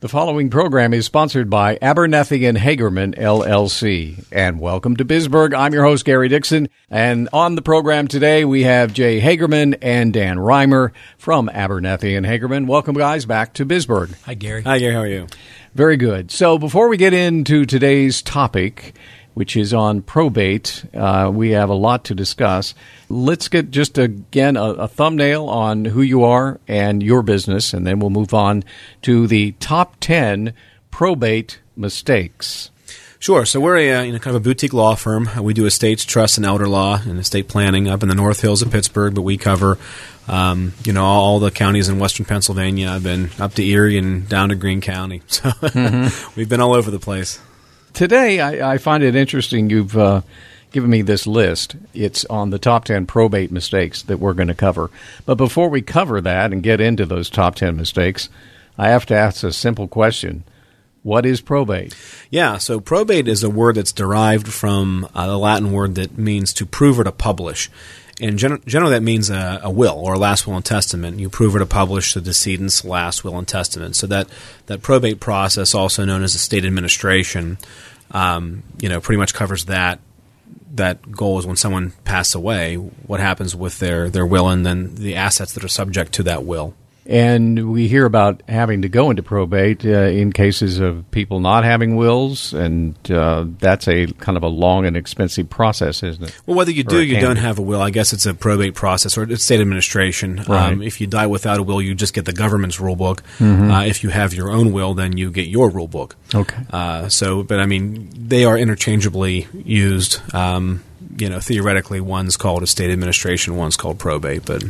The following program is sponsored by Abernethy and Hagerman LLC. And welcome to Bisburg. I'm your host, Gary Dixon. And on the program today, we have Jay Hagerman and Dan Reimer from Abernethy and Hagerman. Welcome, guys, back to Bisburg. Hi, Gary. Hi, Gary. How are you? Very good. So before we get into today's topic, which is on probate. Uh, we have a lot to discuss. Let's get just again a, a, thumbnail on who you are and your business, and then we'll move on to the top 10 probate mistakes. Sure. So we're a you know, kind of a boutique law firm. We do estates, trust, and elder law and estate planning up in the North Hills of Pittsburgh, but we cover um, you know all the counties in Western Pennsylvania. I've been up to Erie and down to Greene County, so mm-hmm. we've been all over the place today I, I, find it interesting you've uh, given me this list. It's on the top 10 probate mistakes that we're going to cover. But before we cover that and get into those top 10 mistakes, I have to ask a simple question. What is probate? Yeah, so probate is a word that's derived from uh, the Latin word that means to prove or to publish. And gen- generally, that means a, a, will or a last will and testament. You prove or to publish the decedent's last will and testament. So that, that probate process, also known as estate administration, um, you know, pretty much covers that. That goal is when someone passes away, what happens with their, their will and then the assets that are subject to that will. And we hear about having to go into probate uh, in cases of people not having wills, and uh, that's a kind of a long and expensive process, isn't it? Well, whether you do or you don't have a will, I guess it's a probate process or it's state administration. Right. Um, if you die without a will, you just get the government's rule book. Mm-hmm. Uh, if you have your own will, then you get your rule book. Okay. Uh, so, but I mean, they are interchangeably used. Um, you know, theoretically, one's called estate administration, one's called probate, but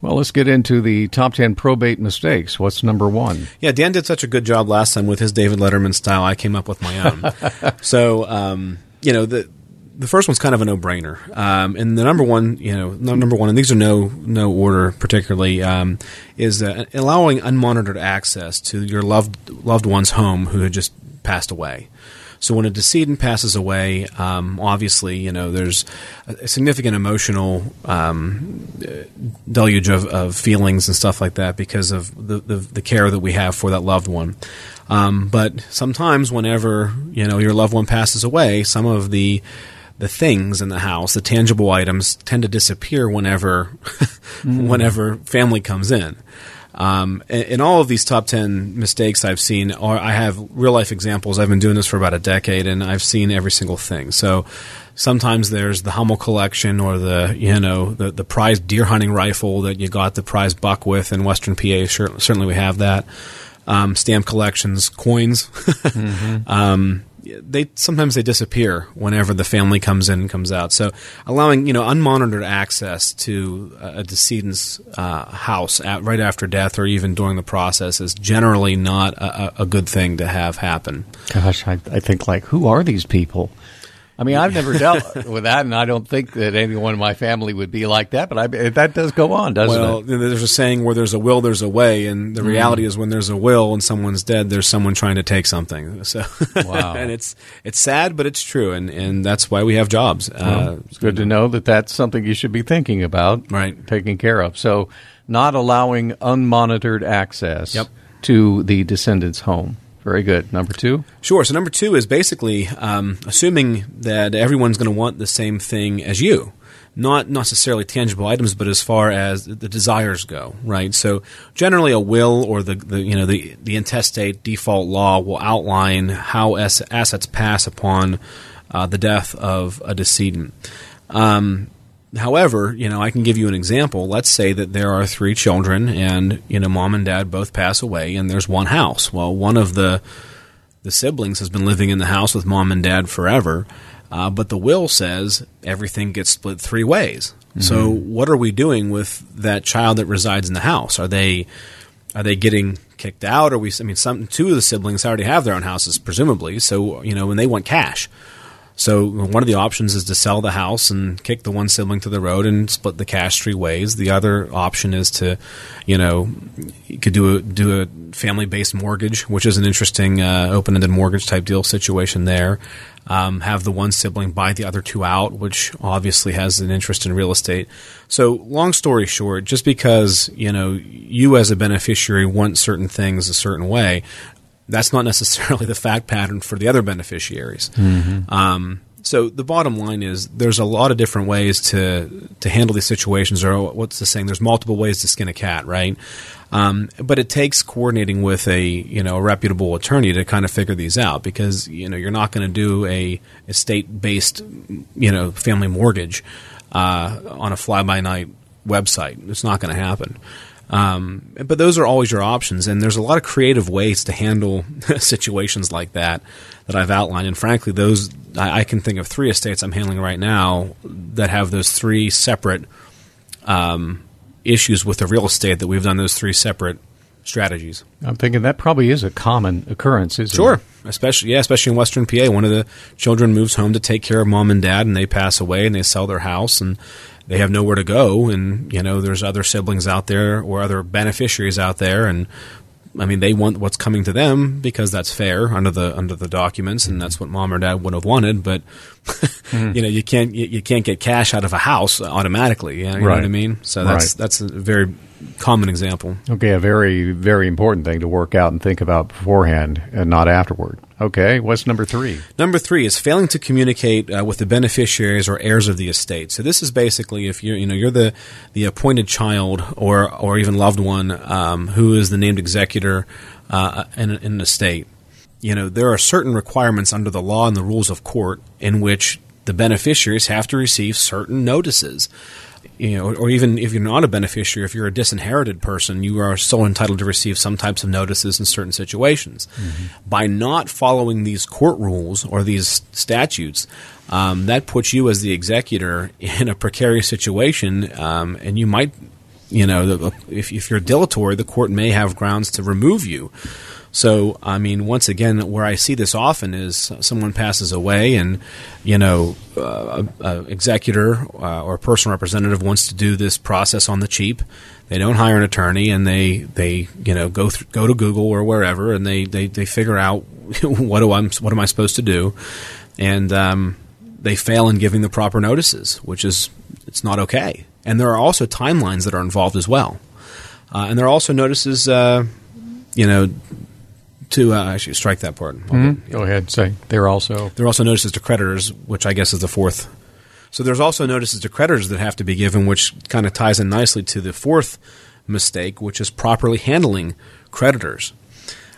well, let's get into the top 10 probate mistakes. What's number one? Yeah, Dan did such a good job last time with his David Letterman style. I came up with my own. so, um, you know, the the first one's kind of a no-brainer, um, and the number one, you know, number one, and these are no no order particularly, um, is uh, allowing unmonitored access to your loved loved one's home who had just passed away. So when a decedent passes away, um, obviously, you know, there's a significant emotional um, deluge of, of, feelings and stuff like that because of the, the, the care that we have for that loved one. Um, but sometimes, whenever you know your loved one passes away, some of the the things in the house, the tangible items, tend to disappear whenever mm. whenever family comes in. Um, in all of these top 10 mistakes I've seen, are, I have real life examples. I've been doing this for about a decade and I've seen every single thing. So sometimes there's the Hummel collection or the, you know, the, the prized deer hunting rifle that you got the prize buck with in Western PA. Sure, certainly we have that. Um, stamp collections, coins. mm-hmm. um, they sometimes they disappear whenever the family comes in and comes out. So allowing you know unmonitored access to a decedent's uh, house at, right after death or even during the process is generally not a, a good thing to have happen. Gosh, I, I think like who are these people? I mean, I've never dealt with that, and I don't think that anyone in my family would be like that. But I, that does go on, doesn't well, it? Well, there's a saying where there's a will, there's a way, and the mm. reality is when there's a will and someone's dead, there's someone trying to take something. So, wow. and it's it's sad, but it's true, and and that's why we have jobs. Well, uh, it's good to know that that's something you should be thinking about, right? Taking care of. So, not allowing unmonitored access yep. to the descendant's home. Very good. Number two? Sure. So, number two is basically um, assuming that everyone's going to want the same thing as you. Not necessarily tangible items, but as far as the desires go, right? So, generally, a will or the, the you know the the intestate default law will outline how assets pass upon uh, the death of a decedent. Um, However, you know, I can give you an example. Let's say that there are three children and, you know, mom and dad both pass away and there's one house. Well, one of the the siblings has been living in the house with mom and dad forever, uh, but the will says everything gets split three ways. Mm-hmm. So, what are we doing with that child that resides in the house? Are they are they getting kicked out? Or we? I mean, some two of the siblings already have their own houses, presumably. So you know, when they want cash. So one of the options is to sell the house and kick the one sibling to the road and split the cash three ways. The other option is to, you know, you could do a do a family based mortgage, which is an interesting uh, open ended mortgage type deal situation there. Um, have the one sibling buy the other two out, which obviously has an interest in real estate. So, long story short, just because you know you as a beneficiary want certain things a certain way, that's not necessarily the fact pattern for the other beneficiaries. Mm-hmm. Um, so the bottom line is there's a lot of different ways to to handle these situations, or what's the saying? There's multiple ways to skin a cat, right? Um, but it takes coordinating with a you know a reputable attorney to kind of figure these out because you know you're not going to do a estate based you know family mortgage uh, on a fly by night website. It's not going to happen. Um, but those are always your options, and there's a lot of creative ways to handle situations like that that I've outlined. And frankly, those I, I, can think of three estates I'm handling right now that have those three separate um, issues with the real estate that we've done those three separate strategies. I'm thinking that probably is a common occurrence, isn't sure. it? Sure, especially yeah, especially in Western PA. One of the children moves home to take care of mom and dad, and they pass away, and they sell their house, and they have nowhere to go, and you know there's other siblings out there or other beneficiaries out there, and I mean they want what's coming to them because that's fair under the under the documents, and that's what mom or dad would have wanted. But mm-hmm. you know you can't you, you, can't get cash out of a house automatically. You know, right. what I mean? So that's right. that's a very common example. Okay, a very very important thing to work out and think about beforehand and not afterward. Okay, what's number three? Number three is failing to communicate uh, with the beneficiaries or heirs of the estate. So this is basically if you're you know you're the the appointed child or or even loved one um, who is the named executor uh, in, in an estate. You know there are certain requirements under the law and the rules of court in which the beneficiaries have to receive certain notices you know, or even if you're not a beneficiary, if you're a disinherited person, you are still entitled to receive some types of notices in certain situations. Mm-hmm. By not following these court rules or these statutes, um, that puts you as the executor in a precarious situation, um, and you might, you know, if, if you're dilatory, the court may have grounds to remove you. So, I mean, once again, where I see this often is someone passes away, and you know, uh, a, executor uh, or a personal representative wants to do this process on the cheap. They don't hire an attorney, and they they you know go th- go to Google or wherever, and they they, they figure out what do I what am I supposed to do, and um, they fail in giving the proper notices, which is it's not okay. And there are also timelines that are involved as well, uh, and there are also notices. Uh, you know, to uh, actually strike that part. Mm-hmm. Go ahead. Say they're also there are also notices to creditors, which I guess is the fourth. So there's also notices to creditors that have to be given, which kind of ties in nicely to the fourth mistake, which is properly handling creditors.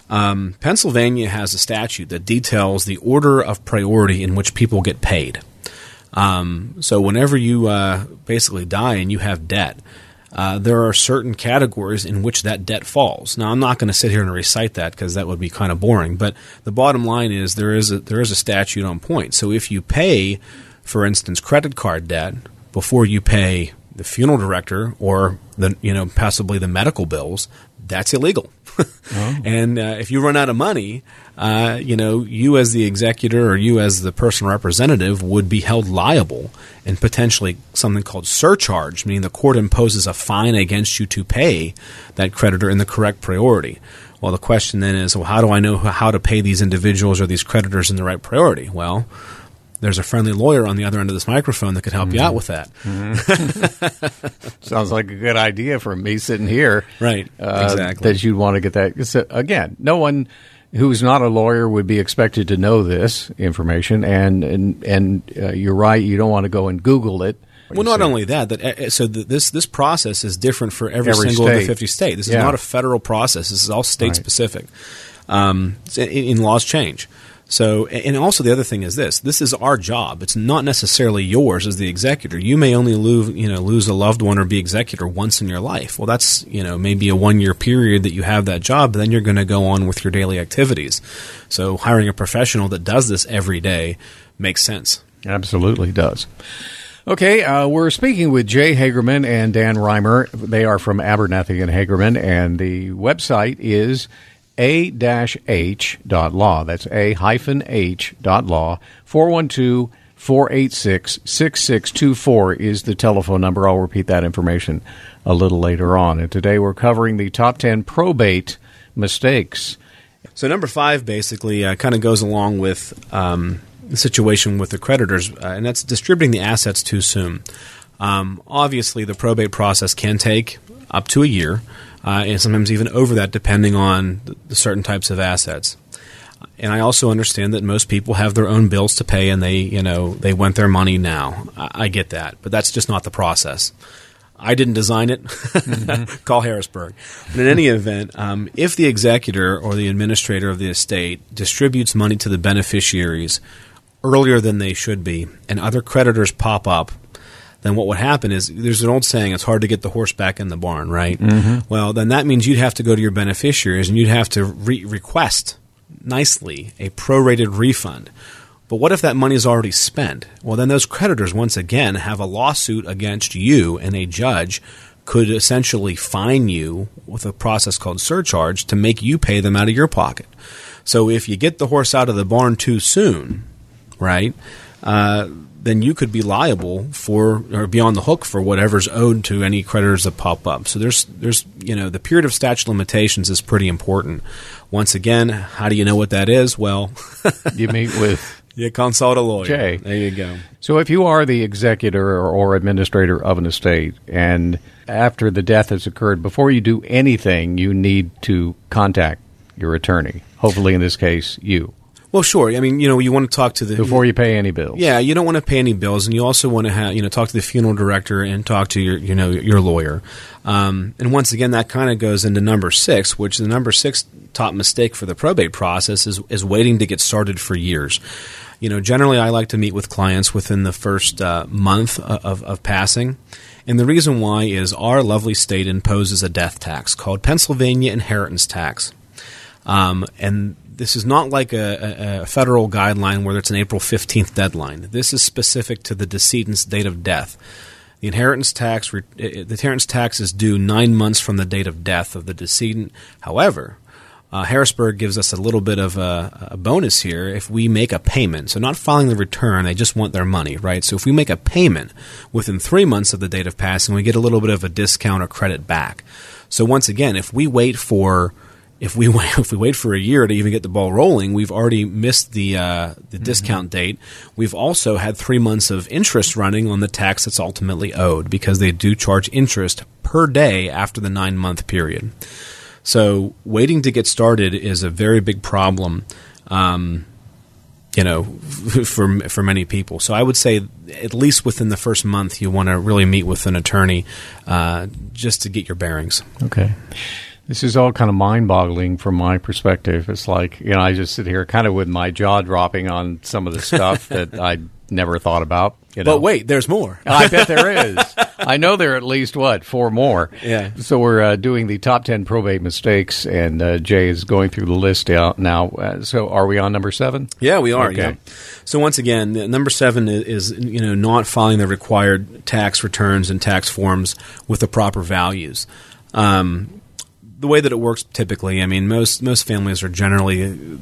Um, Pennsylvania has a statute that details the order of priority in which people get paid. Um, so whenever you uh, basically die and you have debt, uh, there are certain categories in which that debt falls. Now, I'm not going to sit here and recite that because that would be kind of boring. But the bottom line is there is a, there is a statute on point. So if you pay, for instance, credit card debt before you pay the funeral director or the you know possibly the medical bills, that's illegal. And uh, if you run out of money, uh, you know, you as the executor or you as the personal representative would be held liable and potentially something called surcharge, meaning the court imposes a fine against you to pay that creditor in the correct priority. Well, the question then is, well, how do I know how to pay these individuals or these creditors in the right priority? Well, there's a friendly lawyer on the other end of this microphone that could help mm-hmm. you out with that. Mm-hmm. Sounds like a good idea for me sitting here. Right. Uh, exactly. That you'd want to get that. So again, no one who's not a lawyer would be expected to know this information, and and and uh, you're right. You don't want to go and Google it. Well, not only that, that uh, so the, this this process is different for every, every single state. of the fifty states. This is yeah. not a federal process. This is all state right. specific. Um, in, in laws change. So, and also the other thing is this: this is our job. It's not necessarily yours as the executor. You may only lose, you know, lose a loved one or be executor once in your life. Well, that's you know maybe a one year period that you have that job. But then you're going to go on with your daily activities. So, hiring a professional that does this every day makes sense. Absolutely does. Okay, uh, we're speaking with Jay Hagerman and Dan Reimer. They are from Abernethy and Hagerman, and the website is a-h.law. That's a-h.law. 412 486 6624 is the telephone number. I'll repeat that information a little later on. And today we're covering the top 10 probate mistakes. So, number five basically uh, kind of goes along with um, the situation with the creditors, uh, and that's distributing the assets too soon. Um, obviously, the probate process can take up to a year, uh, and sometimes even over that, depending on the, certain types of assets. And I also understand that most people have their own bills to pay, and they, you know, they want their money now. I, I get that, but that's just not the process. I didn't design it. Mm-hmm. Call Harrisburg. But in any event, um, if the executor or the administrator of the estate distributes money to the beneficiaries earlier than they should be, and other creditors pop up, then what would happen is there's an old saying: it's hard to get the horse back in the barn, right? Mm-hmm. Well, then that means you'd have to go to your beneficiaries and you'd have to re- request nicely a prorated refund but what if that money is already spent? Well, then those creditors, once again, have a lawsuit against you, and a judge could essentially fine you with a process called surcharge to make you pay them out of your pocket. So if you get the horse out of the barn too soon, right, uh, then you could be liable for or be on the hook for whatever's owed to any creditors that pop up. So there's there's you know the period of statute limitations is pretty important. Once again, how do you know what that is? Well, you meet with you consult a lawyer. Jay. There you go. So if you are the executor or, or administrator of an estate and after the death has occurred, before you do anything, you need to contact your attorney. Hopefully, in this case, you. Well, sure. I mean, you know, you want to talk to the before you pay any bills. Yeah, you don't want to pay any bills, and you also want to have you know talk to the funeral director and talk to your you know your lawyer. Um, and once again, that kind of goes into number six, which the number six top mistake for the probate process is is waiting to get started for years. You know, generally, I like to meet with clients within the first uh, month of, of passing. And the reason why is our lovely state imposes a death tax called Pennsylvania inheritance tax. Um, and this is not like a, a, federal guideline where it's an April 15th deadline. This is specific to the decedent's date of death. The inheritance tax the inheritance tax is due nine months from the date of death of the decedent. However, uh, Harrisburg gives us a little bit of a, a, bonus here if we make a payment. So, not filing the return, they just want their money, right? So, if we make a payment within three months of the date of passing, we get a little bit of a discount or credit back. So, once again, if we wait for if we wait, if we wait for a year to even get the ball rolling, we've already missed the uh, the mm-hmm. discount date. We've also had three months of interest running on the tax that's ultimately owed because they do charge interest per day after the nine month period. So waiting to get started is a very big problem. Um, you know, for for many people. So I would say at least within the first month, you want to really meet with an attorney uh, just to get your bearings. Okay. This is all kind of mind boggling from my perspective. It's like, you know, I just sit here kind of with my jaw dropping on some of the stuff that I never thought about. You know? But wait, there's more. I bet there is. I know there are at least, what, four more. Yeah. So we're uh, doing the top 10 probate mistakes, and uh, Jay is going through the list now. Uh, so are we on number seven? Yeah, we are. Okay. Yeah. So once again, number seven is, is, you know, not filing the required tax returns and tax forms with the proper values. Um, the way that it works typically, I mean, most most families are generally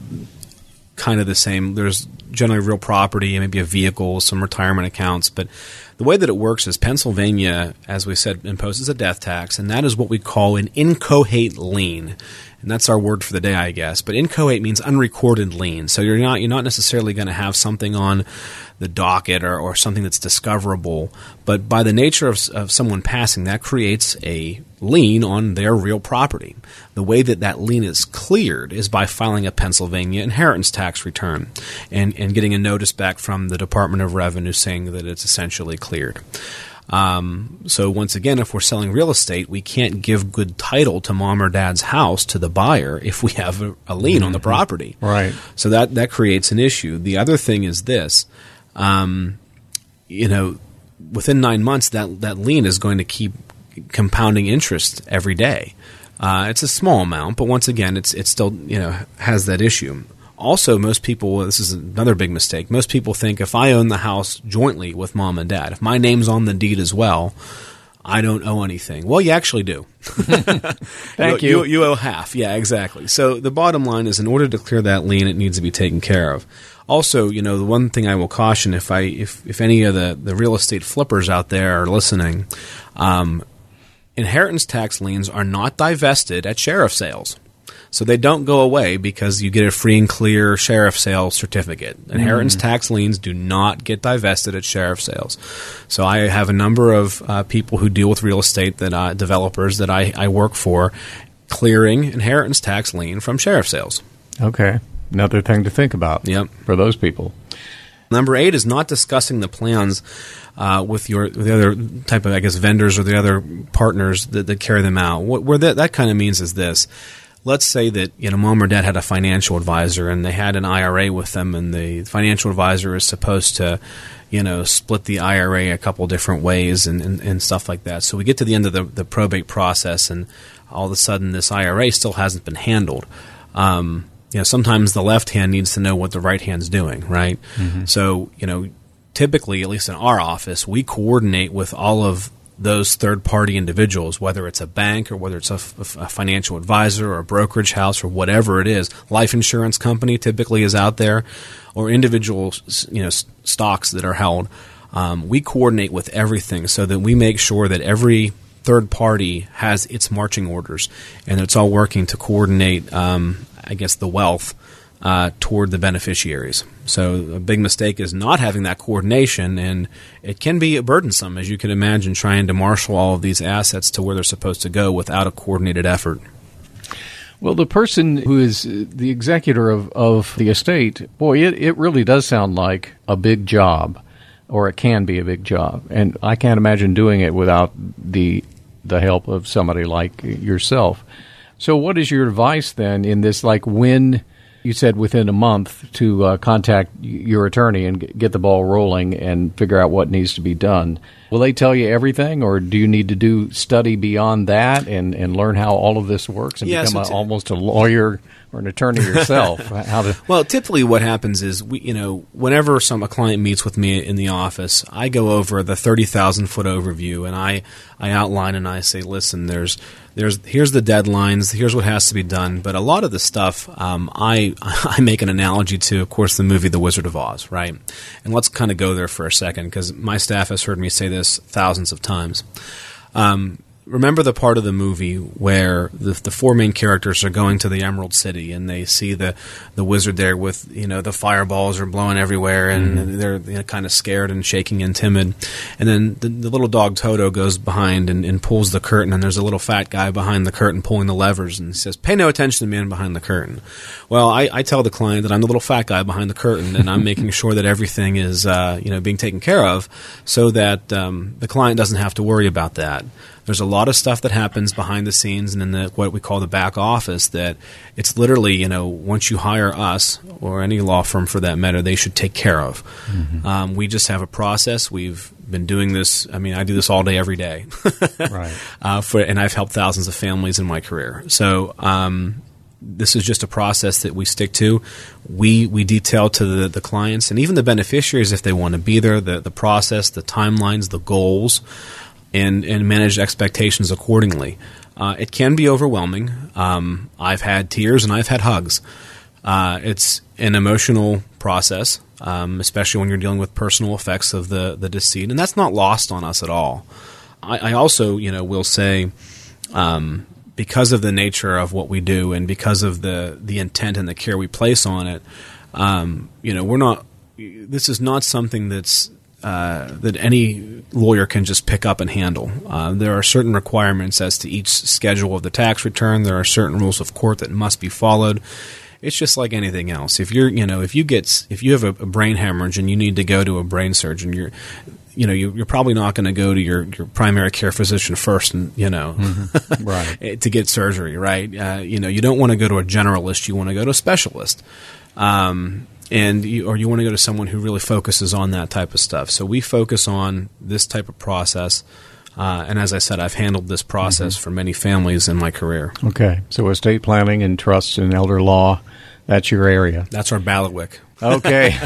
kind of the same. There's generally real property, maybe a vehicle, some retirement accounts, but the way that it works is Pennsylvania, as we said, imposes a death tax, and that is what we call an inchoate lien and that's our word for the day, I guess. But inchoate means unrecorded lien, so you're not you're not necessarily going to have something on the docket or, or something that's discoverable. But by the nature of, of someone passing, that creates a lien on their real property. The way that that lien is cleared is by filing a Pennsylvania inheritance tax return and, and getting a notice back from the Department of Revenue saying that it's essentially cleared. Um, so once again, if we're selling real estate, we can't give good title to mom or dad's house to the buyer if we have a, a lien mm-hmm. on the mm-hmm. property. Right. So that that creates an issue. The other thing is this, um, you know, within nine months, that that lien is going to keep compounding interest every day. Uh, it's a small amount, but once again, it's it still you know has that issue. Also, most people, this is another big mistake. Most people think if I own the house jointly with mom and dad, if my name's on the deed as well, I don't owe anything. Well, you actually do. Thank you, you. you. You owe half. Yeah, exactly. So the bottom line is, in order to clear that lien, it needs to be taken care of. Also, you know, the one thing I will caution if I if if any of the the real estate flippers out there are listening, um, inheritance tax liens are not divested at sheriff sales. So they don't go away because you get a free and clear sheriff sale certificate. Inheritance tax liens do not get divested at sheriff sales. So I have a number of uh, people who deal with real estate that uh, developers that I, I work for, clearing inheritance tax lien from sheriff sales. Okay. Another thing to think about Yep. for those people. Number eight is not discussing the plans uh, with your the other type of I guess vendors or the other partners that, that carry them out. What where that that kind of means is this. Let's say that you know mom or dad had a financial advisor and they had an IRA with them, and the financial advisor is supposed to, you know, split the IRA a couple different ways and, and, and stuff like that. So we get to the end of the, the probate process, and all of a sudden this IRA still hasn't been handled. Um, you know, sometimes the left hand needs to know what the right hand's doing, right? So, you know, typically, at least in our office, we coordinate with all of those third party individuals, whether it's a bank or whether it's a, f- a financial advisor or a brokerage house or whatever it is. Life insurance company typically is out there, or individual you know stocks that are held. Um, we coordinate with everything so that we make sure that every third party has its marching orders and it's all working to coordinate, um, I guess, the wealth uh, toward the beneficiaries. So a big mistake is not having that coordination, and it can be burdensome, as you can imagine, trying to marshal all of these assets to where they're supposed to go without a coordinated effort. Well, the person who is the executor of, of the estate, boy, it, it really does sound like a big job, or it can be a big job. And I can't imagine doing it without the the help of somebody like yourself. So, what is your advice then in this? Like, when you said within a month to uh, contact your attorney and g- get the ball rolling and figure out what needs to be done. Will they tell you everything, or do you need to do study beyond that and, and learn how all of this works and Yes, become a, almost a lawyer or an attorney yourself? how to? Well, typically what happens is we, you know, whenever some a client meets with me in the office, I go over the thirty thousand foot overview and I I outline and I say, listen, there's there's here's the deadlines, here's what has to be done. But a lot of the stuff, um, I I make an analogy to, of course, the movie The Wizard of Oz, right? And let's kind of go there for a second because my staff has heard me say this thousands of times. Um, remember the part of the movie where the, the four main characters are going to the Emerald City and they see the, the wizard there with you know the fireballs are blowing everywhere and they're you know, kind of scared and shaking and timid. And then the, the little dog Toto goes behind and, and pulls the curtain and there's a little fat guy behind the curtain pulling the levers and he says pay no attention to the man behind the curtain. Well I, I tell the client that I'm the little fat guy behind the curtain and I'm making sure that everything is uh, you know being taken care of so that um, the client doesn't have to worry about that. There's a lot of stuff that happens behind the scenes and in the what we call the back office that it's literally you know once you hire us or any law firm for that matter they should take care of. Um, we just have a process. We've been doing this i mean i do this all day every day. Right. uh, for, and i've helped thousands of families in my career. So um, this is just a process that we stick to. We we detail to the, the clients and even the beneficiaries if they want to be there, the, the process, the timelines, the goals, and, and manage expectations accordingly. Uh, it can be overwhelming. Um, I've had tears and I've had hugs. Uh, it's an emotional process, um, especially when you're dealing with personal effects of the, the deceit, and that's not lost on us at all. I, I also, you know, will say, um, because of the nature of what we do and because of the the intent and the care we place on it, um, you know, we're not. This is not something that's uh, that any lawyer can just pick up and handle. Uh, there are certain requirements as to each schedule of the tax return. There are certain rules of court that must be followed. It's just like anything else. If you're, you know, if you get, if you have a, a brain hemorrhage and you need to go to a brain surgeon, you're, you know, you, you're probably not going to go to your, your primary care physician first, and you know, Right. to get surgery, right? Uh, you know, you don't want to go to a generalist. You want to go to a specialist, um, and you, or you want to go to someone who really focuses on that type of stuff. So we focus on this type of process. Uh, and as I said, I've handled this process for many families in my career. Okay. So estate planning and trusts and elder law, That's your area. That's our bailiwick. Okay.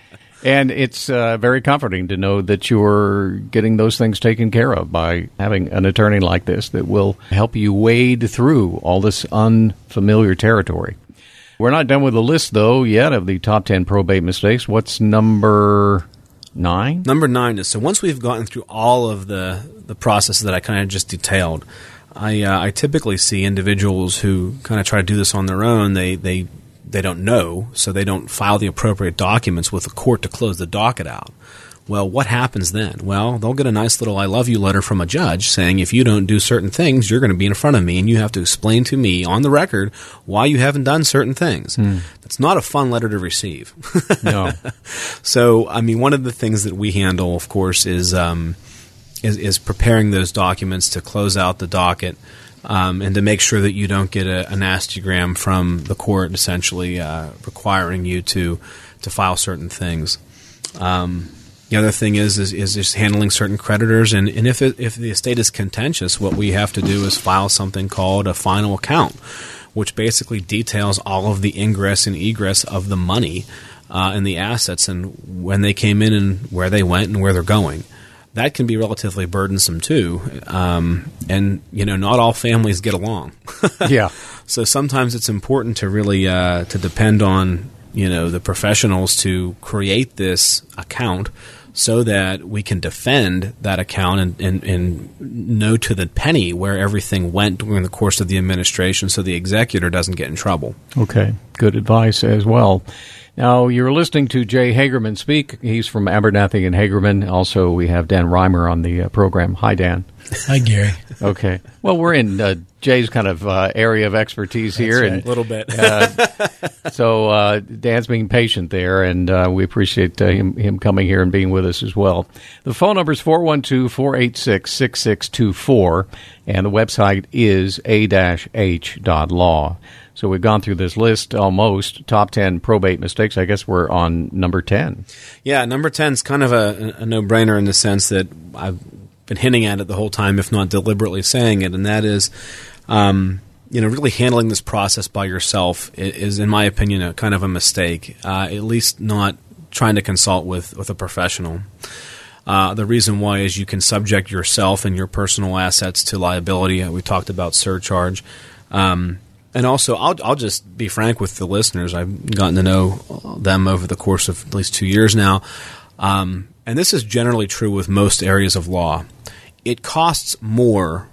and it's uh, very comforting to know that you're getting those things taken care of by having an attorney like this that will help you wade through all this unfamiliar territory. We're not done with the list, though, yet of the top 10 probate mistakes. What's number nine? Number nine is so once we've gotten through all of the, the processes that I kind of just detailed, I, uh, I typically see individuals who kind of try to do this on their own. They, they they don't know, so they don't file the appropriate documents with the court to close the docket out. Well, what happens then? Well, they'll get a nice little I love you letter from a judge saying if you don't do certain things, you're going to be in front of me and you have to explain to me on the record why you haven't done certain things. Mm. That's not a fun letter to receive. no. So, I mean, one of the things that we handle, of course, is, um, is, is preparing those documents to close out the docket um, and to make sure that you don't get a, a nastygram from the court essentially uh, requiring you to to file certain things. Um, the other thing is, is, is just handling certain creditors, and, and if it, if the estate is contentious, what we have to do is file something called a final account, which basically details all of the ingress and egress of the money uh, and the assets, and when they came in and where they went and where they're going that can be relatively burdensome too. Um, and you know, not all families get along. yeah. So sometimes it's important to really uh, to depend on you know the professionals to create this account so that we can defend that account and, and, and know to the penny where everything went during the course of the administration so the executor doesn't get in trouble. Okay, good advice as well. Now, you're listening to Jay Hagerman speak. He's from Abernethy and Hagerman. Also, we have Dan Reimer on the uh, program. Hi, Dan. Hi, Gary. Okay. Well, we're in uh, Jay's kind of uh, area of expertise here, right. and a little bit. Uh, so uh, Dan's being patient there, and uh, we appreciate him him coming here and being with us as well. The phone number is 412-486-6624, and the website is a-h.law. So we've gone through this list almost top 10 probate mistakes. I guess we're on number 10. Yeah, number 10 is kind of a, a no brainer in the sense that I've been hinting at it the whole time, if not deliberately saying it, and that is. Um, you know, really handling this process by yourself is, in my opinion, a kind of a mistake. Uh, at least not trying to consult with with a professional. Uh, the reason why is you can subject yourself and your personal assets to liability. We talked about surcharge. Um, and also, I'll, I'll just be frank with the listeners. I've gotten to know them over the course of at least two years now. Um, and this is generally true with most areas of law. It costs more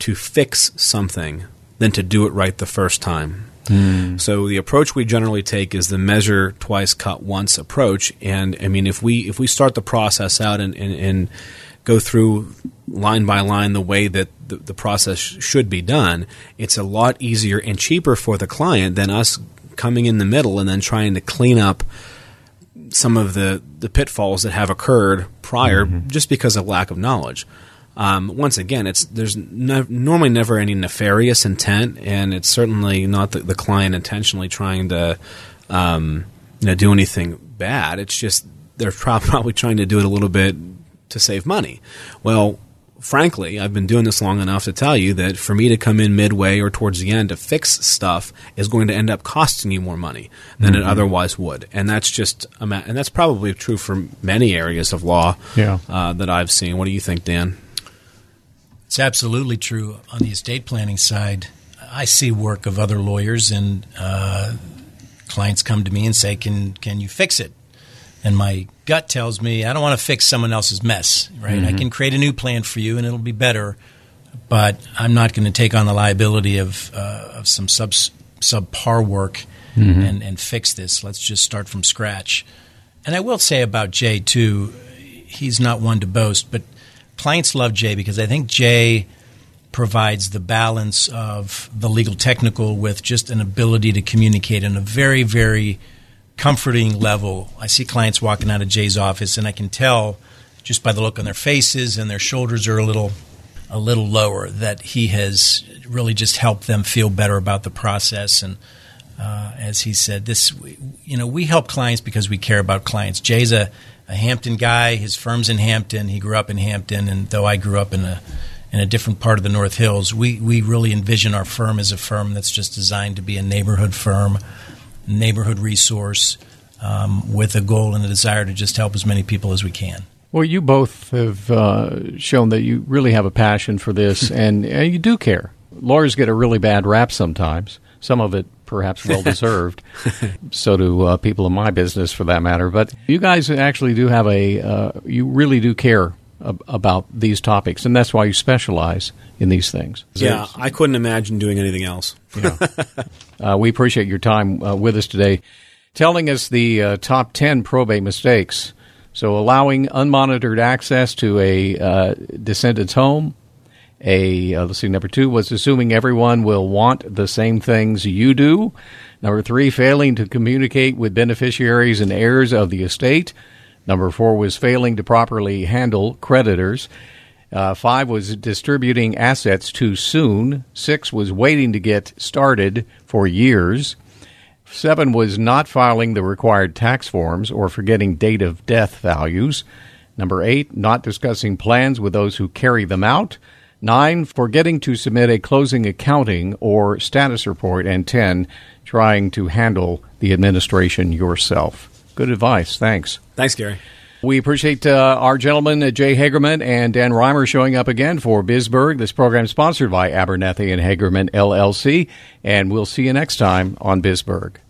to fix something than to do it right the first time. Mm. So the approach we generally take is the measure twice, cut once approach. And I mean, if we if we start the process out and, and, and go through line by line the way that the, the process should be done, it's a lot easier and cheaper for the client than us coming in the middle and then trying to clean up some of the, the pitfalls that have occurred prior mm-hmm. just because of lack of knowledge. Um, once again, it's there's no, normally never any nefarious intent, and it's certainly not the, the client intentionally trying to um, you know do anything bad. It's just they're probably trying to do it a little bit to save money. Well, frankly, I've been doing this long enough to tell you that for me to come in midway or towards the end to fix stuff is going to end up costing you more money than mm-hmm. it otherwise would, and that's just a and that's probably true for many areas of law yeah. uh, that I've seen. What do you think, Dan? It's absolutely true on the estate planning side. I see work of other lawyers, and uh, clients come to me and say, "Can can you fix it?" And my gut tells me I don't want to fix someone else's mess, right? Mm-hmm. I can create a new plan for you and it'll be better, but I'm not going to take on the liability of, uh, of some sub subpar work mm-hmm. and, and fix this. Let's just start from scratch. And I will say about Jay too, he's not one to boast, but clients love Jay because I think Jay provides the balance of the legal technical with just an ability to communicate in a very, very comforting level. I see clients walking out of Jay's office, and I can tell just by the look on their faces and their shoulders are a little a little lower that he has really just helped them feel better about the process. And uh, as he said this you know we help clients because we care about clients. Jay's a, a hampton guy. His firm's in hampton. He grew up in hampton. And though i grew up in a in a different part of the north hills we, we really envision our firm as a firm that's just designed to be a neighborhood firm neighborhood resource um, with a goal and a desire to just help as many people as we can. Well, you both have uh, shown that you really have a passion for this, and, and you do care. Lawyers get a really bad rap sometimes. Some of it perhaps well deserved. so do uh, people in my business, for that matter. But you guys actually do have a. Uh, you really do care ab- about these topics, and that's why you specialize in these things. Yeah, I couldn't imagine doing anything else. Yeah. uh, we appreciate your time uh, with us today, telling us the uh, top 10 probate mistakes. So, allowing unmonitored access to a uh, descendant's home. A uh, let's see, number two was assuming everyone will want the same things you do. Number three, failing to communicate with beneficiaries and heirs of the estate. Number four was failing to properly handle creditors. Uh, five was distributing assets too soon. Six was waiting to get started for years. Seven was not filing the required tax forms or forgetting date of death values. Number eight, not discussing plans with those who carry them out. Nine, forgetting to submit a closing accounting or status report. And ten, trying to handle the administration yourself. Good advice. Thanks. Thanks, Gary. We appreciate uh, our gentlemen, uh, Jay Hagerman and Dan Reimer, showing up again for Bisburg. This program is sponsored by Abernethy and Hagerman LLC, and we'll see you next time on Bisburg.